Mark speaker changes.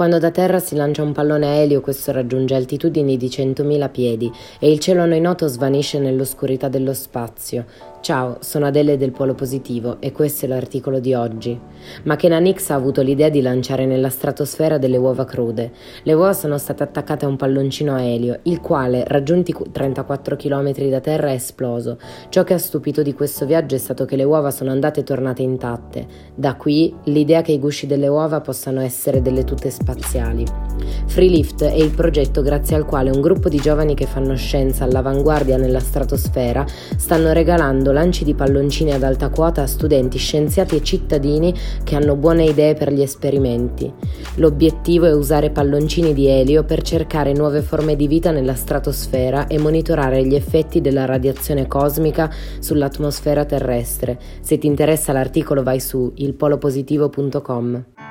Speaker 1: Quando da terra si lancia un pallone a elio, questo raggiunge altitudini di 100.000 piedi e il cielo a noi noto svanisce nell'oscurità dello spazio. Ciao, sono Adele del Polo Positivo e questo è l'articolo di oggi. McKenna Nix ha avuto l'idea di lanciare nella stratosfera delle uova crude. Le uova sono state attaccate a un palloncino a elio, il quale, raggiunti 34 km da terra, è esploso. Ciò che ha stupito di questo viaggio è stato che le uova sono andate e tornate intatte. Da qui l'idea che i gusci delle uova possano essere delle tute spaziali. Freelift è il progetto grazie al quale un gruppo di giovani che fanno scienza all'avanguardia nella stratosfera stanno regalando lanci di palloncini ad alta quota a studenti, scienziati e cittadini che hanno buone idee per gli esperimenti. L'obiettivo è usare palloncini di elio per cercare nuove forme di vita nella stratosfera e monitorare gli effetti della radiazione cosmica sull'atmosfera terrestre. Se ti interessa l'articolo vai su ilpolopositivo.com.